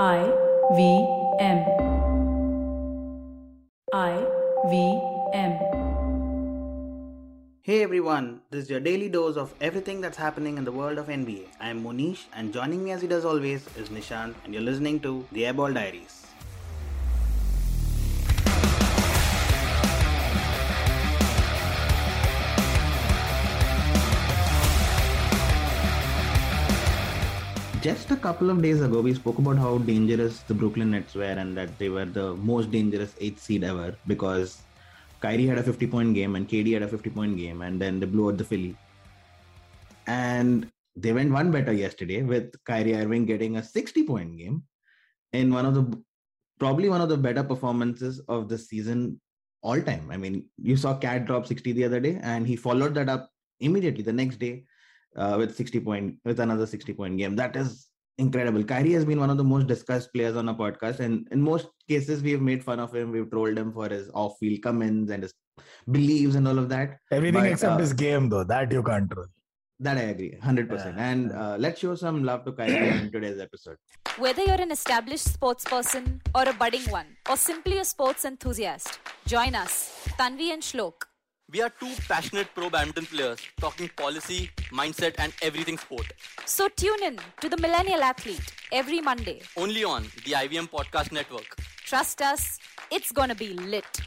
I V M. I V M. Hey everyone, this is your daily dose of everything that's happening in the world of NBA. I am Monish, and joining me as he does always is Nishant, and you're listening to the Airball Diaries. Just a couple of days ago, we spoke about how dangerous the Brooklyn Nets were and that they were the most dangerous eighth seed ever because Kyrie had a 50 point game and KD had a 50 point game, and then they blew out the Philly. And they went one better yesterday with Kyrie Irving getting a 60 point game in one of the probably one of the better performances of the season all time. I mean, you saw KAT drop 60 the other day, and he followed that up immediately the next day uh, with 60 point with another 60 point game. That is incredible. Kyrie has been one of the most discussed players on our podcast, and in most cases, we've made fun of him. We've trolled him for his off-field comments and his beliefs and all of that. Everything But, except uh, his game, though, that you can't control. That I agree, hundred percent. Yeah, And uh, let's show some love to Kyrie in today's episode. Whether you're an established sports person or a budding one, or simply a sports enthusiast, join us, Tanvi and Shlok. We are two passionate pro badminton players talking policy, mindset, and everything sport. So tune in to the Millennial Athlete every Monday. Only on the IVM Podcast Network. Trust us, it's gonna be lit.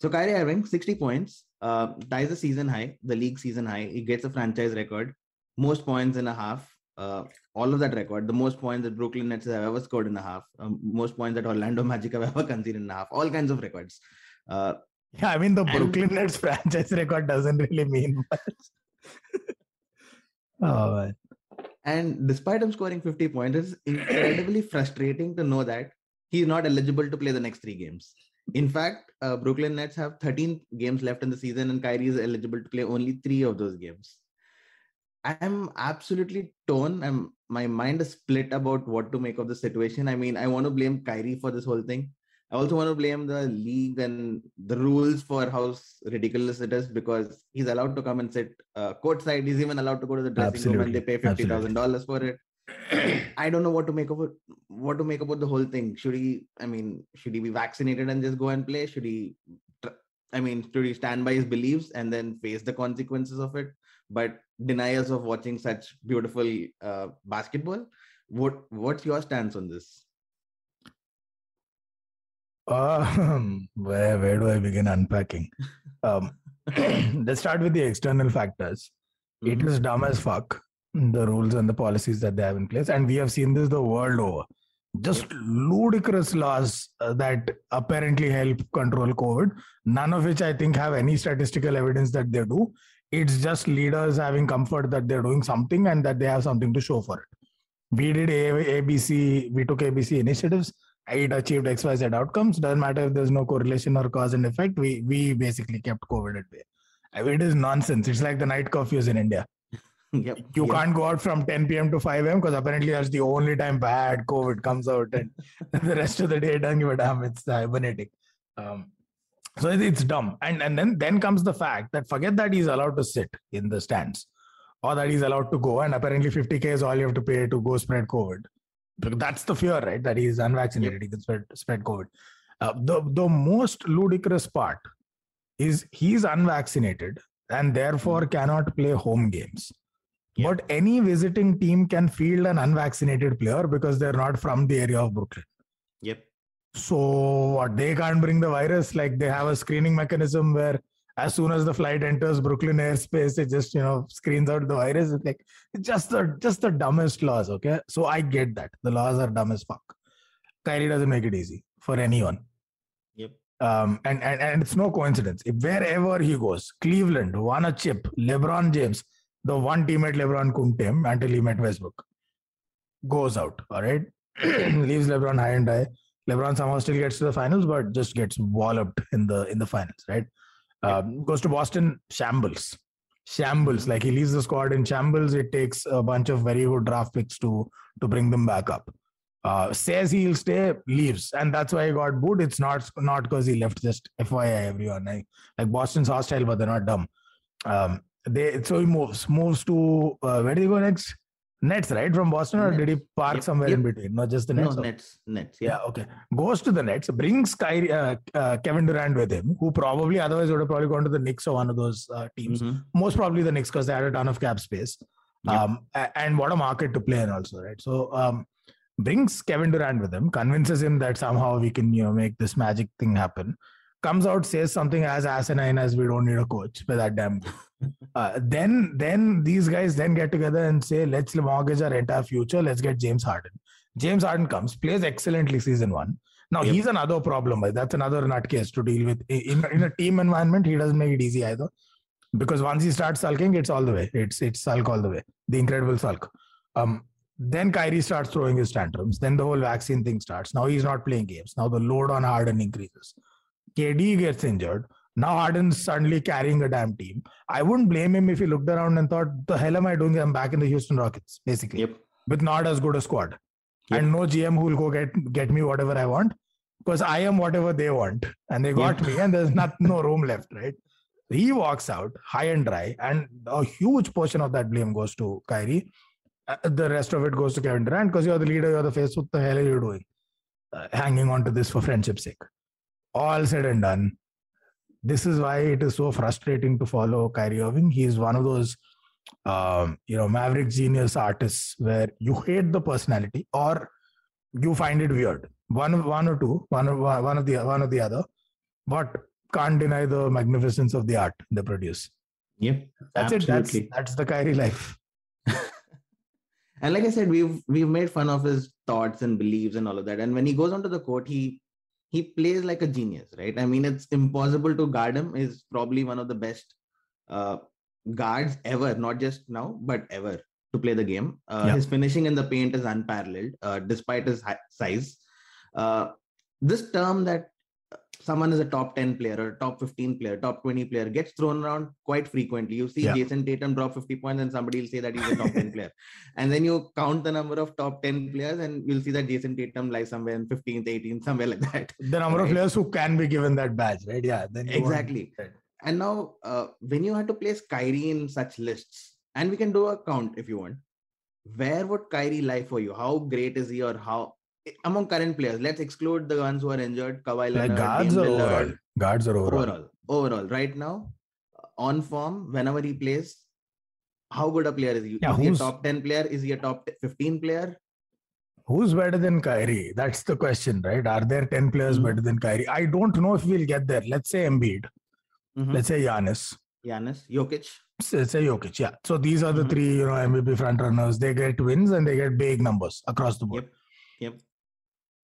So Kyrie Irving, 60 points, uh, ties the season high, the league season high. He gets a franchise record, most points in a half. Uh, all of that record, the most points that Brooklyn Nets have ever scored in a half, um, most points that Orlando Magic have ever conceded in a half, all kinds of records. Uh, Yeah, I mean, the And- Brooklyn Nets franchise record doesn't really mean much. oh, man. and despite him scoring 50 points, it's incredibly frustrating to know that he's not eligible to play the next three games. In fact, uh, Brooklyn Nets have 13 games left in the season, and Kyrie is eligible to play only three of those games. I'm absolutely torn. I'm my mind is split about what to make of the situation. I mean, I want to blame Kyrie for this whole thing. I also want to blame the league and the rules for how ridiculous it is because he's allowed to come and sit uh, courtside. He's even allowed to go to the dressing room and they pay fifty thousand dollars for it. I don't know what to make of it. What to make about the whole thing? Should he? I mean, should he be vaccinated and just go and play? Should he? I mean, should he stand by his beliefs and then face the consequences of it? But deny us of watching such beautiful uh, basketball. What What's your stance on this? Um, where, where do I begin unpacking? Um, let's start with the external factors. It Mhm. is dumb as fuck, the rules and the policies that they have in place. And we have seen this the world over. Just ludicrous laws uh, that apparently help control COVID, none of which I think have any statistical evidence that they do. It's just leaders having comfort that they're doing something and that they have something to show for it. We did A- ABC, we took ABC initiatives. It achieved XYZ outcomes. Doesn't matter if there's no correlation or cause and effect. We we basically kept COVID at bay. I mean, it is nonsense. It's like the night curfews in India. Yep. You yep. can't go out from 10 p.m. to 5 a.m. because apparently that's the only time bad COVID comes out, and the rest of the day doesn't give a damn. It's hibernating. Um, so it- it's dumb. And and then then comes the fact that forget that he's allowed to sit in the stands, or that he's allowed to go, and apparently 50k is all you have to pay to go spread COVID. That's the fear, right? That he's unvaccinated, he can spread spread COVID. Uh, the the most ludicrous part is he's unvaccinated and therefore cannot play home games. Yeah. But any visiting team can field an unvaccinated player because they're not from the area of Brooklyn. Yep. So what they can't bring the virus, like they have a screening mechanism where as soon as the flight enters Brooklyn airspace, it just you know screens out the virus. It's like it's just the just the dumbest laws. Okay, so I get that the laws are dumb as fuck. Kyrie doesn't make it easy for anyone. Yep. Um, and, and and it's no coincidence. If wherever he goes, Cleveland won a chip. LeBron James, the one teammate LeBron couldn't tame until he met Westbrook, goes out. All right, leaves LeBron high and dry. LeBron somehow still gets to the finals, but just gets walloped in the in the finals. Right, um, goes to Boston, shambles, shambles. Like he leaves the squad in shambles. It takes a bunch of very good draft picks to to bring them back up uh, says he'll stay, leaves, and that's why he got booed. It's not not because he left. Just FYI, everyone. I, like Boston's hostile, but they're not dumb. Um, they so he moves moves to uh, where do they go next? Nets, right? From Boston, or did he park Yep, somewhere in between? Not just the no Nets. or- Nets, Nets. Yeah, Yeah. okay. Goes to the Nets, brings Kyrie, uh, uh, Kevin Durant with him, who probably otherwise would have probably gone to the Knicks or one of those uh, teams. Mhm. Most probably the Knicks because they had a ton of cap space. Yeah. Um, and what a market to play in also, right? So um, brings Kevin Durant with him, convinces him that somehow we can, you know, make this magic thing happen. Comes out, says something as asinine as we don't need a coach for that damn. Uh, then, then these guys then get together and say, let's mortgage our entire future. Let's get James Harden. James Harden comes, plays excellently season one. Now Yep. he's another problem. That's another nutcase to deal with. In, in a team environment, he doesn't make it easy either. Because once he starts sulking, it's all the way. It's it's sulk all the way. The incredible sulk. Um, then Kyrie starts throwing his tantrums. Then the whole vaccine thing starts. Now he's not playing games. Now the load on Harden increases. KD gets injured. Now Harden's suddenly carrying a damn team. I wouldn't blame him if he looked around and thought, "The hell am I doing? I'm back in the Houston Rockets." Basically, Yep. with not as good a squad Yep. and no GM who will go get get me whatever I want because I am whatever they want and they got Yep. me and there's not no room left, right? He walks out high and dry, and a huge portion of that blame goes to Kyrie. Uh, the rest of it goes to Kevin Durant because you're the leader, you're the face. What the hell are you doing? Uh, hanging on to this for friendship's sake. All said and done. This is why it is so frustrating to follow Kyrie Irving. He's one of those um, you know, maverick genius artists where you hate the personality or you find it weird. One, one or two, one of one of the one of the other, but can't deny the magnificence of the art they produce. Yep. That's it. That's Absolutely. that's the Kyrie life. and like I said, we've we've made fun of his thoughts and beliefs and all of that. And when he goes onto the court, he he plays like a genius, right? I mean, it's impossible to guard him. Is probably one of the best uh, guards ever, not just now, but ever to play the game. Uh, Yeah. His finishing in the paint is unparalleled, uh, despite his size. Uh, this term that someone is a top 10 player or top 15 player, top 20 player gets thrown around quite frequently. You see Yeah. Jayson Tatum drop 50 points and somebody will say that he's a top 10 player. And then you count the number of top 10 players and you'll see that Jayson Tatum lies somewhere in 15th, 18th, somewhere like that. The number of players who can be given that badge, right? Yeah. Then you want- Exactly. And now, uh, when you had to place Kyrie in such lists, and we can do a count if you want, where would Kyrie lie for you? How great is he, or how among current players? Let's exclude the ones who are injured. Kawhi Like Leonard, guards are Lillard. overall? Guards or overall? overall overall right now uh, on form whenever he plays how good a player is he Yeah, is he a top 10 player is he a top 15 player Who's better than Kyrie? That's the question, right? Are there 10 players Mhm. better than Kyrie? I don't know if we'll get there. Let's say Embiid. Mhm. Let's say Giannis. Giannis Jokic Let's say Jokic. Yeah. So these are the Mhm. three, you know, MVP front runners. They get wins and they get big numbers across the board. Yep. Yep.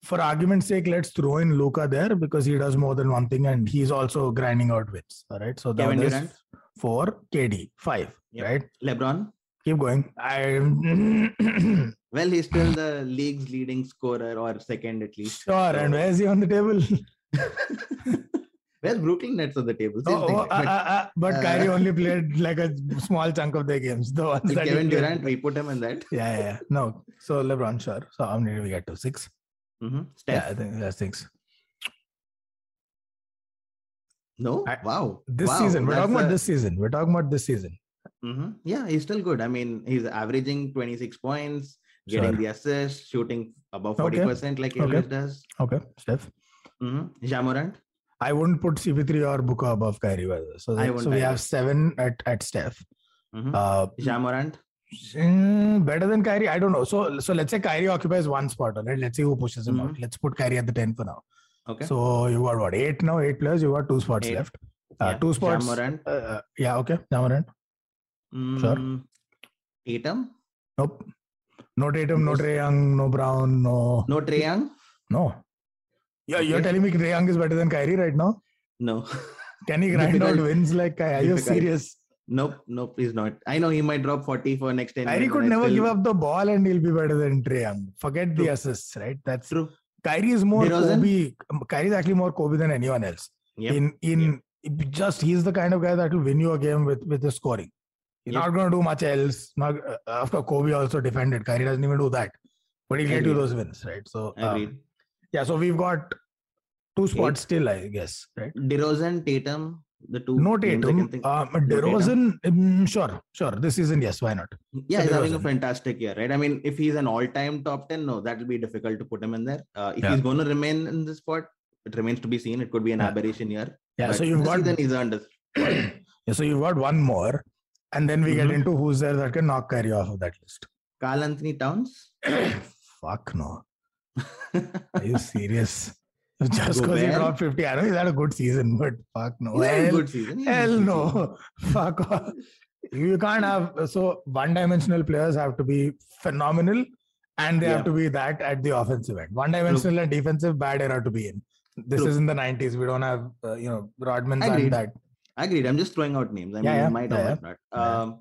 For argument's sake, let's throw in Luka there because he does more than one thing and he's also grinding out wins. All right. So Kevin that is Durant. four, KD, five. Yep. Right. LeBron Keep going. I well he's still the league's leading scorer or second at least sure. And where's he on the table? where's Brooklyn Nets on the table Oh, oh, uh, but uh, uh, but uh, Kyrie only played like a small chunk of their games. The ones Kevin. Durant we put him in that Yeah, yeah, yeah. No. So LeBron, sure. So how many did we get to? Six? Mhm. Yeah, I think that's six. no I- wow This Wow, season. We're talking that's about a- this season. We're talking about this season. Mhm. Yeah, he's still good. I mean, he's averaging 26 points, getting Sure. the assist, shooting above 40% like he Okay. always does. Okay, Steph. Mm-hmm. Ja Morant. I wouldn't put CP3 or Booker above Kyrie, by the way. So, that, so we either. have seven at, at Steph. Mm-hmm. Uh, Ja Morant. Better than Kyrie? I don't know. So, so let's say Kyrie occupies one spot, all right? Let's see who pushes him out. Mhm. Let's put Kyrie at the 10 for now. Okay. So you got what? Eight now? Eight players? You got two spots Eight. left. Uh, Yeah, Two spots. Ja Morant. Uh, uh, yeah, okay. Ja Morant. Sure. Mm, Tatum. Nope. No Tatum, no Yes. Trae Young, no Brown, no. No Trae Young. No. Yeah, you're Okay. telling me Trae Young is better than Kyrie right now? No. Can he grind out wins like Kyrie? Are you serious? Nope. Nope. He's not. I know he might drop 40 for next 10 Kyrie could never give up the ball and he'll be better than Trae Young. Forget the assists, right? That's True. Kyrie is more DeRozan? Kobe. Kyrie is actually more Kobe than anyone else. Yep. In in just he's the kind of guy that will win you a game with with the scoring. He's Yep. not going to do much else. Not uh, course Kobe also defended. Kyrie doesn't even do that, but he'll get you those wins, right? So um, yeah, so we've got two spots still, I guess, right? DeRozan, Tatum, The two. No names Tatum. Um. DeRozan, mm, sure, sure. This season, yes, why not? yeah, he's having a fantastic year, right? I mean, if he's an all-time top ten, no, that will be difficult to put him in there. Uh, if Yeah. he's going to remain in this spot, it remains to be seen. It could be an Yeah. aberration year. Yeah, but so you've got he's earned his. yeah, so you've got one more, and then we get Mhm. into who's there that can knock Kyrie off of that list. Karl-Anthony Towns. Fuck no. Are you serious? Just because he dropped 50. I know he's had a good season, but fuck no. He's having a Hell, good season. Hell no. fuck off. You can't have so one dimensional players have to be phenomenal and they have to be that at the offensive end. One dimensional and defensive, bad era to be in. This True. is in the 90s. We don't have, uh, you know, Rodman's Agreed. and that. I agreed. I'm just throwing out names. I mean, Yeah, yeah, you might or yeah, might not. yeah. Um,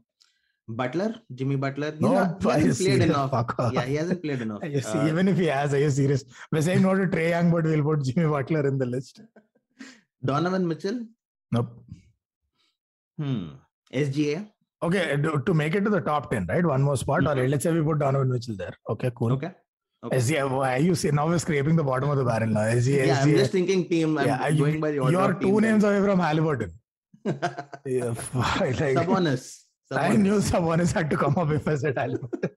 Butler, Jimmy Butler. He's No, not, he hasn't played enough. Yeah, he hasn't played enough. You see, Uh, even if he has, are you serious? We're saying no to Trae Young, but we'll put Jimmy Butler in the list. Donovan Mitchell. Nope. Hmm. SGA. Okay, to make it to the top 10, right? One more spot. All right, let's say we put Donovan Mitchell there. Okay, cool. Okay. okay. SGA, why you say now we're scraping the bottom of the barrel now. SGA, Yeah, I'm just thinking team. I'm yeah, going you, by the order. you're two names away from Halliburton. Yeah, like, Sabonis. I Sabonis. knew Sabonis had to come up if I said Halliburton.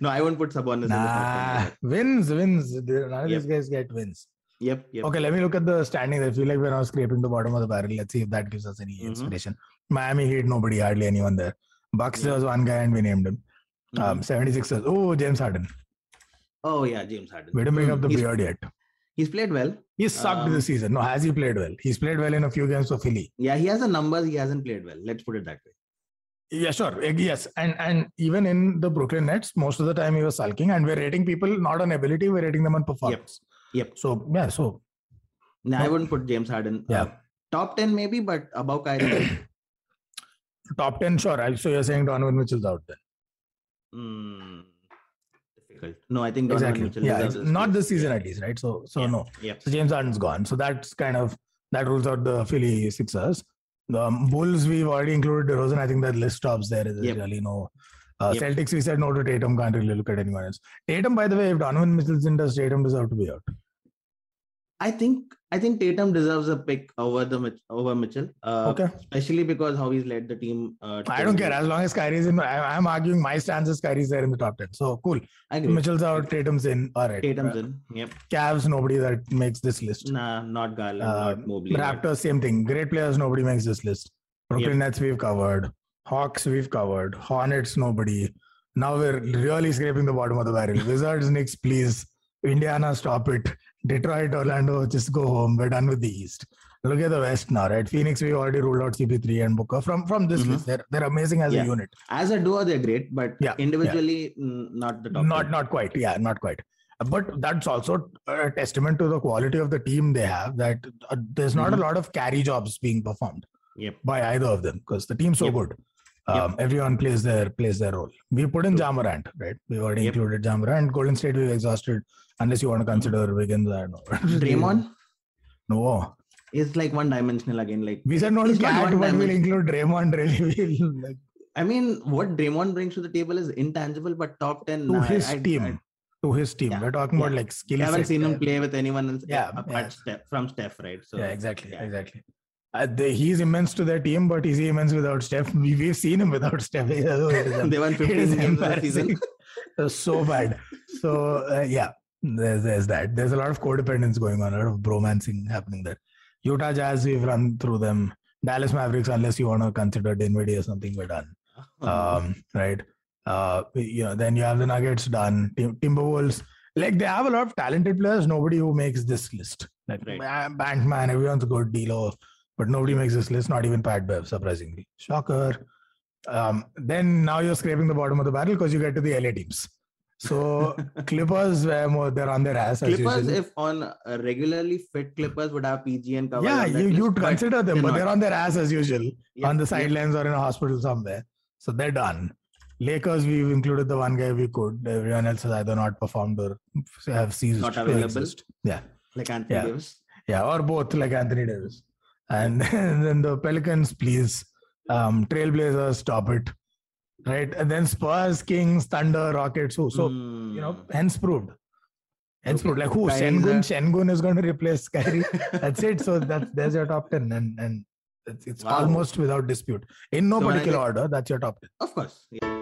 No, I won't put Sabonis. in the Nah, wins, wins. None of Yep. these guys get wins. Yep. Yep. Okay, let me look at the standings. I feel like we're now scraping the bottom of the barrel. Let's see if that gives us any Mhm. inspiration. Miami Heat, nobody, hardly anyone there. Bucks, there was one guy and we named him. Mhm. Um, 76ers. Oh, James Harden. oh yeah, James Harden. We didn't bring up the he's, beard yet. He's played well. He sucked Um, this season. No, has he played well? He's played well in a few games for Philly. Yeah, he has a numbers. He hasn't played well. Let's put it that way. Yeah, sure. Eh, Yes. And and even in the Brooklyn Nets, most of the time he was sulking. And we're rating people not on ability, we're rating them on performance. Yep. Yep. So yeah, so No, I wouldn't put James Harden. Yeah. Uh, top ten maybe, but above Kyrie. top 10, sure. So you're saying Donovan Mitchell's out then? mm, difficult. No, I think Donovan Exactly. Mitchell Yeah, it's not this season at least, right? So so Yeah. no. Yep. So James Harden's gone. So that's kind of that rules out the Philly Sixers. The um, Bulls, we've already included DeRozan. I think that list stops there. There's Yep. really no. Uh, Yep. Celtics, we said no to Tatum. Can't really look at anyone else. Tatum, by the way, if Donovan Mitchell's in, does Tatum deserve to be out? I think I think Tatum deserves a pick over the over Mitchell. Uh, Okay. Especially because how he's led the team. Uh, I don't care. As long as Kyrie's in, I, I'm arguing my stance is Kyrie's there in the top 10. So cool. I agree. Mitchell's out, Tatum's in. All right. Tatum's Uh, in. Yep. Cavs, nobody that makes this list. Nah, not Garland, Uh, not Mobley. but- Raptors, same thing. Great players, nobody makes this list. Brooklyn Yep. Nets, we've covered. Hawks, we've covered. Hornets, nobody. Now we're really scraping the bottom of the barrel. Wizards, Knicks, please. Indiana, stop it. Detroit, Orlando, just go home. We're done with the East. Look at the West now, right? Phoenix, we already ruled out CP3 and Booker from from this Mhm. list. They're they're amazing as Yeah. a unit. As a duo, they're great, but Yeah, yeah. individually, mm, not the top. not 10. not quite yeah not quite but that's also a testament to the quality of the team they have that uh, there's not Mhm. a lot of carry jobs being performed Yep. by either of them because the team's so Yep. good um, everyone plays their plays their role we put in Ja Morant right we've already Yep. included Ja Morant Golden State we've exhausted unless you want to consider Wiggins I don't know Draymond no It's like one dimensional again. Like we said no to not cat one but we'll include Draymond really we'll, like, I mean, what Draymond brings to the table is intangible, but top ten. to nah, his I- I- team to his team Yeah, we're talking about like skill I haven't set seen him play with anyone else Yeah, apart yeah. Steph, from Steph, right? So yeah, exactly, yeah. exactly. Uh, the, he's immense to their team, but is he immense without Steph? We, we've seen him without Steph. They won it is 15 games season. embarrassing. It was so bad. So uh, yeah, there's there's that. There's a lot of codependence going on, a lot of bromancing happening there. Utah Jazz, we've run through them. Dallas Mavericks, unless you want to consider Dinwiddie or something, we're done. Um, right. Uh, you know, then you have the Nuggets done. Tim- Timberwolves, like they have a lot of talented players. Nobody who makes this list. Like Right. Ba- Bankman, everyone's a good dealer, but nobody makes this list. Not even Pat Bev, surprisingly. Shocker. Um, then now you're scraping the bottom of the barrel because you get to the LA teams. So Clippers, were more they're on their ass. Clippers, usual. if on uh, regularly fit Clippers would have PG and Kawhi. yeah, you, you'd but consider them, they're but they're on their ass as usual. Yep, on the sidelines or in a hospital somewhere. So they're done. Lakers, we've included the one guy we could. Everyone else has either not performed or have ceased Not available. Yeah, like Anthony Yeah. Davis. yeah, or both, like Anthony Davis. And then the Pelicans, please. Um, Trailblazers, stop it. Right, and then Spurs, Kings, Thunder, Rockets. Who? So you know, hence proved. Hence Okay. proved. Like who? Guys, Sengun. uh, Sengun is going to replace Kyrie. That's it. So that's there's your top ten. And and It's, it's Wow. almost without dispute. In no So when I particular order, that's your top 10. Of course. Yeah.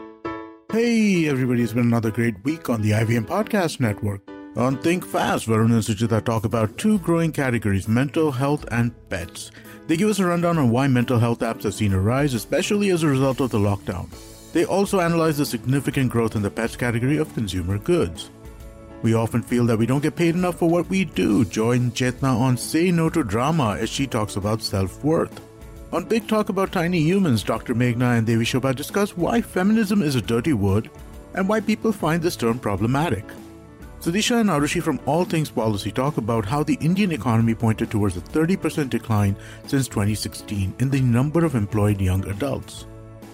Hey, everybody, it's been another great week on the IVM Podcast Network. On Think Fast, Varun and Suchita talk about two growing categories mental health and pets. They give us a rundown on why mental health apps have seen a rise, especially as a result of the lockdown. They also analyze the significant growth in the pets category of consumer goods. We often feel that we don't get paid enough for what we do. Join Chetna on Say No to Drama as she talks about self worth. On Big Talk About Tiny Humans, Dr. Meghna and Devi Shobha discuss why feminism is a dirty word and why people find this term problematic. Sudisha and Arushi from All Things Policy talk about how the Indian economy pointed towards a 30% decline since 2016 in the number of employed young adults.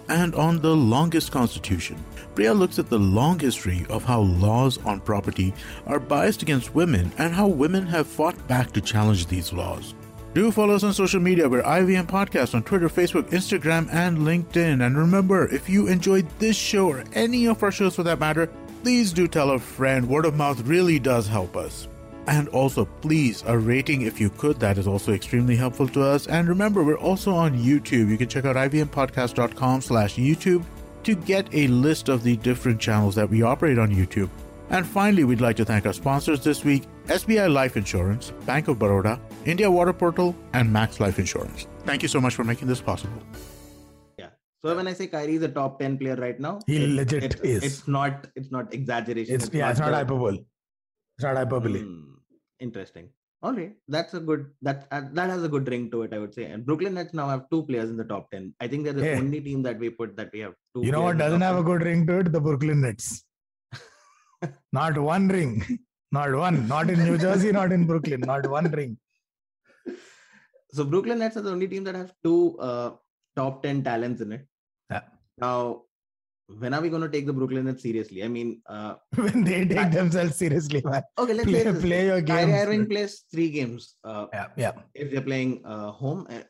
And on the longest constitution, Priya looks at the long history of how laws on property are biased against women and how women have fought back to challenge these laws. Do follow us on social media. We're IVM Podcast on Twitter, Facebook, Instagram, and LinkedIn. And remember, if you enjoyed this show or any of our shows for that matter, please do tell a friend. Word of mouth really does help us. And also, please, a rating if you could. That is also extremely helpful to us. And remember, we're also on YouTube. You can check out ivmpodcast.com slash YouTube to get a list of the different channels that we operate on YouTube. And finally, we'd like to thank our sponsors this week SBI Life Insurance, Bank of Baroda, India Water Portal, and Max Life Insurance. Thank you so much for making this possible. So when I say Kyrie is a top 10 player right now, He it- legit it's, is. It's not it's not exaggeration. It's, yeah, it's not hyperbole. It's not hyperbole. Hmm, interesting. All right, that's a good that uh, that has a good ring to it, I would say. And Brooklyn Nets now have two players in the top ten. I think they're the Hey. only team that we put that we have two. You know what doesn't have a good ring to it? The Brooklyn Nets. not one ring. Not one. Not in New Jersey, not in Brooklyn. Not one ring. So Brooklyn Nets are the only team that have two uh, top ten talents in it. Yeah. Now, when are we going to take the Brooklyn Nets seriously? I mean, uh, when they take That- themselves seriously, man. okay, let's Play, say this. play your Kyrie game. Irving plays three games. Uh, Yeah, yeah. if they're playing uh, home, uh,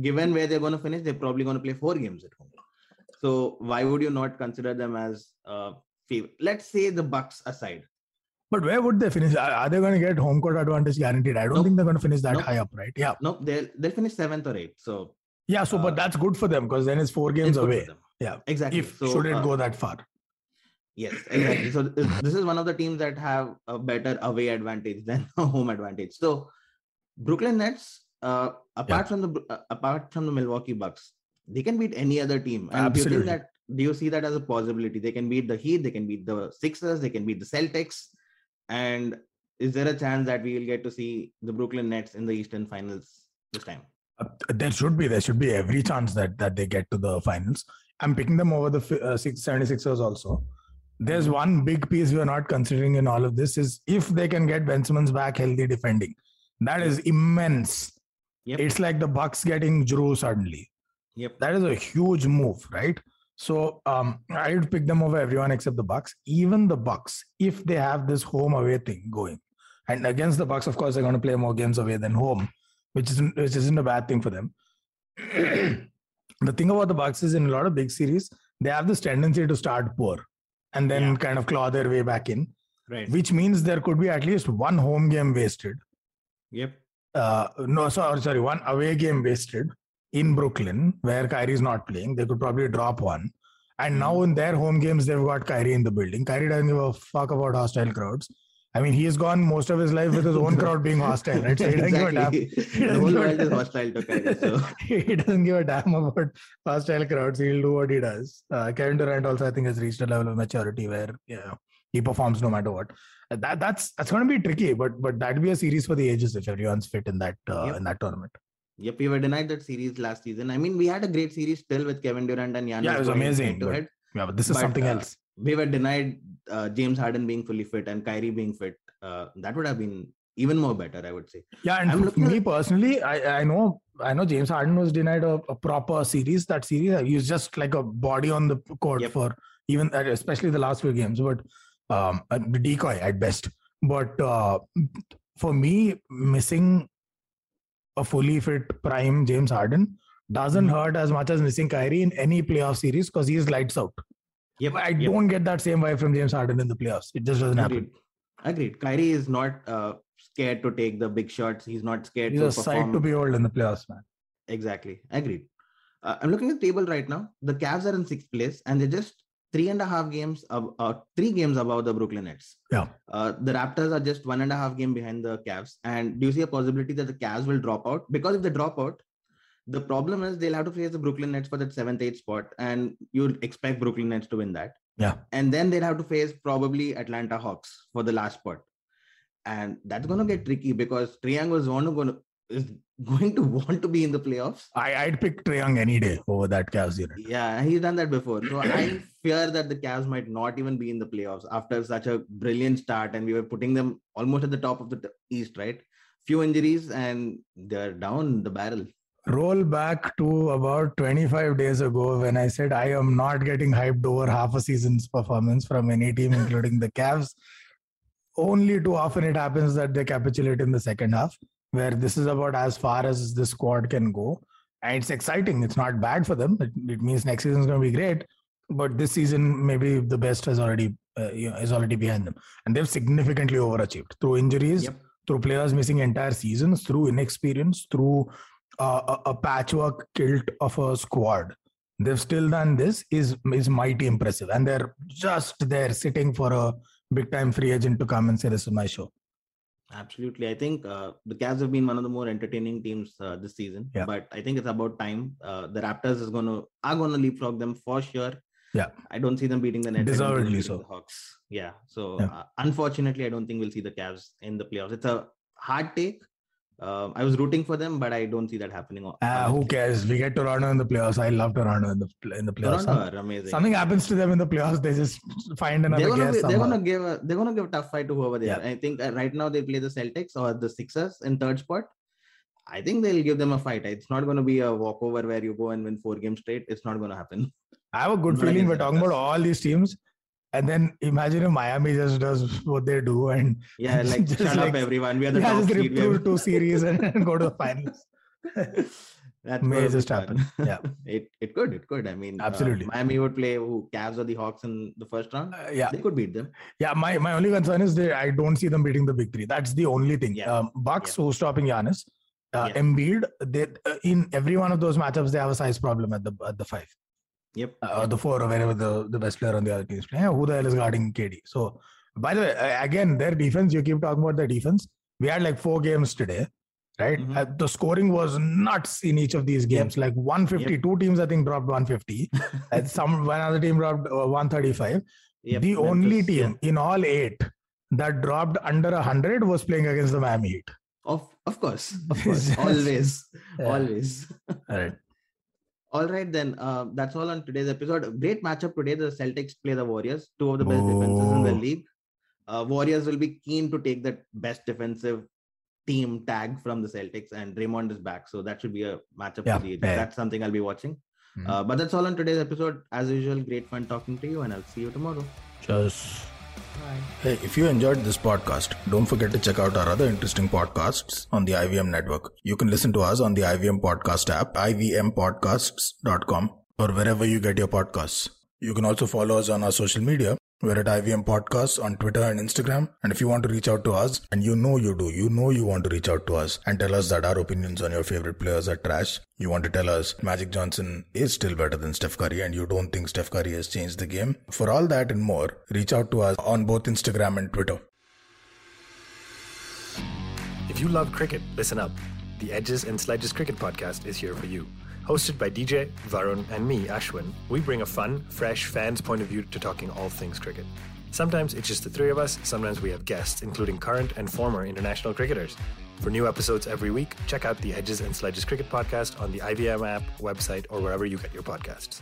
given where they're going to finish, they're probably going to play four games at home. So why would you not consider them as uh, favorite? Let's say the Bucks aside. But where would they finish? Are, are they going to get home court advantage guaranteed? I don't Nope. think they're going to finish that Nope. high up, right? Yeah. No, they'll they'll finish seventh or eighth. So Yeah. So, but Uh, that's good for them because then it's four games it's away. Yeah. exactly. If so, should it uh, go that far? Yes, exactly. So this, is one of the teams that have a better away advantage than a home advantage. So Brooklyn Nets, uh, apart from the uh, apart from the Milwaukee Bucks, they can beat any other team. And do you Absolutely. think that do you see that as a possibility? They can beat the Heat, they can beat the Sixers, they can beat the Celtics. And is there a chance that we will get to see the Brooklyn Nets in the Eastern Finals this time? Uh, there should be. There should be every chance that that they get to the finals. I'm picking them over the uh, 76ers also. There's Mm-hmm. one big piece we are not considering in all of this is if they can get Ben Simmons back healthy defending. That is immense. Yep. It's like the Bucks getting Jrue suddenly. Yep. That is a huge move, right? So um, I would pick them over everyone except the Bucks. Even the Bucks, if they have this home away thing going, and against the Bucks, of course, they're going to play more games away than home, which isn't which isn't a bad thing for them. the thing about the Bucks is in a lot of big series, they have this tendency to start poor and then Yeah. kind of claw their way back in, Right. which means there could be at least one home game wasted. Yep. Uh, no, sorry, sorry, one away game wasted in Brooklyn where Kyrie's not playing. They could probably drop one. And now in their home games, they've got Kyrie in the building. Kyrie doesn't give a fuck about hostile crowds. I mean, he's gone most of his life with his own crowd being hostile, right? So he doesn't give a damn. He the whole give a world is hostile to Kyrie. So he doesn't give a damn about hostile crowds. He'll do what he does. Uh, Kevin Durant also, I think, has reached a level of maturity where he performs no matter what. Uh, That that's that's going to be tricky, but but that'd be a series for the ages if everyone's fit in that uh, Yep. in that tournament. Yep, we were denied that series last season. I mean, we had a great series still with Kevin Durant and Giannis. Yeah, it was amazing, but- Yeah, but this is But, something uh, else. We were denied uh, James Harden being fully fit and Kyrie being fit. Uh, that would have been even more better, I would say. Yeah, and I'm me at- personally, I, I know I know James Harden was denied a, a proper series. That series, he was just like a body on the court Yep. for even uh, especially the last few games, but um, a decoy at best. But uh, for me, missing a fully fit prime James Harden doesn't Mhm. hurt as much as missing Kyrie in any playoff series because he's lights out. Yep, I yep. don't get that same vibe from James Harden in the playoffs. It just doesn't happen. Agreed. Agreed. Kyrie is not uh, scared to take the big shots. He's not scared He's to a sight perform. to behold in the playoffs, man. exactly. Agreed. Uh, I'm looking at the table right now. The Cavs are in sixth place, and they're just three and a half games, ab- uh, three games above the Brooklyn Nets. Yeah. Uh, the Raptors are just one and a half game behind the Cavs. And do you see a possibility that the Cavs will drop out? Because if they drop out, the problem is they'll have to face the Brooklyn Nets for that seventh, eighth spot, and you'd expect Brooklyn Nets to win that. Yeah. And then they'll have to face probably Atlanta Hawks for the last spot. And that's going to get tricky because Trae Young was gonna, is going to want to be in the playoffs. I, I'd pick Young any day over that Cavs unit. Yeah, he's done that before. So I fear that the Cavs might not even be in the playoffs after such a brilliant start, and we were putting them almost at the top of the t- East, right? Few injuries, and they're down the barrel. Roll back to about 25 days ago when I said I am not getting hyped over half a season's performance from any team, including the Cavs. Only too often it happens that they capitulate in the second half, where this is about as far as the squad can go. And it's exciting. It's not bad for them. It, it means next season is going to be great. But this season, maybe the best has already uh, you know, is already behind them, and they've significantly overachieved through injuries, Yep. through players missing entire seasons, through inexperience, through uh, a, a patchwork kilt of a squad. They've still done this is is mighty impressive, and they're just there sitting for a big time free agent to come and say, "This is my show." Absolutely. I think uh, the Cavs have been one of the more entertaining teams uh, this season. Yeah. But I think it's about time. Uh, the Raptors is going to are going to leapfrog them for sure. Yeah. I don't see them beating the Nets. I don't see them Deservedly so. The Hawks. Yeah. So Yeah. Uh, unfortunately, I don't think we'll see the Cavs in the playoffs. It's a hard take. Um, I was rooting for them, but I don't see that happening. Uh, who cares? We get Toronto in the playoffs. I love Toronto in the in the playoffs. Toronto amazing. something happens to them in the playoffs, they just find another they're gonna, be, they're gonna give a they're gonna give a tough fight to whoever they Yeah. are. I think right now they play the Celtics or the Sixers in third spot. I think they'll give them a fight. It's not going to be a walkover where you go and win four games straight. It's not going to happen. I have a good feeling we're talking about all these teams, and then imagine if Miami just does what they do and Yeah, like Just shut like- up, everyone. We are the yeah, top just seed. through two series and, and go to the finals. that May just happen. Yeah. it it could it could. I mean, uh, Absolutely. Miami would play who Cavs or the Hawks in the first round. Uh, yeah, They could beat them. yeah. My my only concern is that I don't see them beating the big three. That's the only thing. Yeah. Um, Bucks who's stopping Giannis, uh, Yeah. Embiid. They uh, in every one of those matchups they have a size problem at the at the five. Yep. uh, the four or wherever the, the best player on the other team is playing. Who the hell is guarding KD? So, by the way, again, their defense, you keep talking about their defense. We had like four games today, right? Mhm. Uh, the scoring was nuts in each of these games. Like 150, two teams, I think, dropped 150. and some one other team dropped uh, 135. Yep. the only team in all eight that dropped under 100 was playing against the Miami Heat. Of of course, of course, always, Yeah. always. All right. All right, then. Uh, that's all on today's episode. Great matchup today. The Celtics play the Warriors, two of the best defenses in the league. Uh, Warriors will be keen to take that best defensive team tag from the Celtics, and Draymond is back, so that should be a matchup Yeah, yeah. That's something I'll be watching. Mhm. Uh, but that's all on today's episode. As usual, great fun talking to you, and I'll see you tomorrow. Just. Hey, if you enjoyed this podcast, don't forget to check out our other interesting podcasts on the IVM network. You can listen to us on the IVM podcast app, ivmpodcasts.com, or wherever you get your podcasts. You can also follow us on our social media. We're at IVM Podcasts on Twitter and Instagram. And if you want to reach out to us, and you know you do, you know you want to reach out to us and tell us that our opinions on your favorite players are trash. You want to tell us Magic Johnson is still better than Steph Curry and you don't think Steph Curry has changed the game. For all that and more, reach out to us on both Instagram and Twitter. If you love cricket, listen up. The Edges and Sledges Cricket Podcast is here for you. Hosted by DJ, Varun, and me, Ashwin, we bring a fun, fresh fan's point of view to talking all things cricket. Sometimes it's just the three of us, sometimes we have guests, including current and former international cricketers. For new episodes every week, check out the Edges and Sledges Cricket Podcast on the IVM app, website, or wherever you get your podcasts.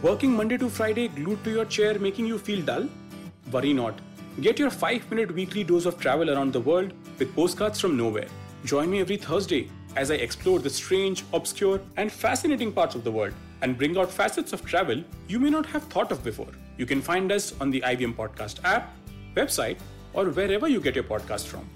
Working Monday to Friday glued to your chair making you feel dull? Worry not. Get your 5 minute weekly dose of travel around the world with postcards from nowhere. Join me every Thursday as I explore the strange, obscure, and fascinating parts of the world and bring out facets of travel you may not have thought of before. You can find us on the IVM Podcast app, website, or wherever you get your podcast from.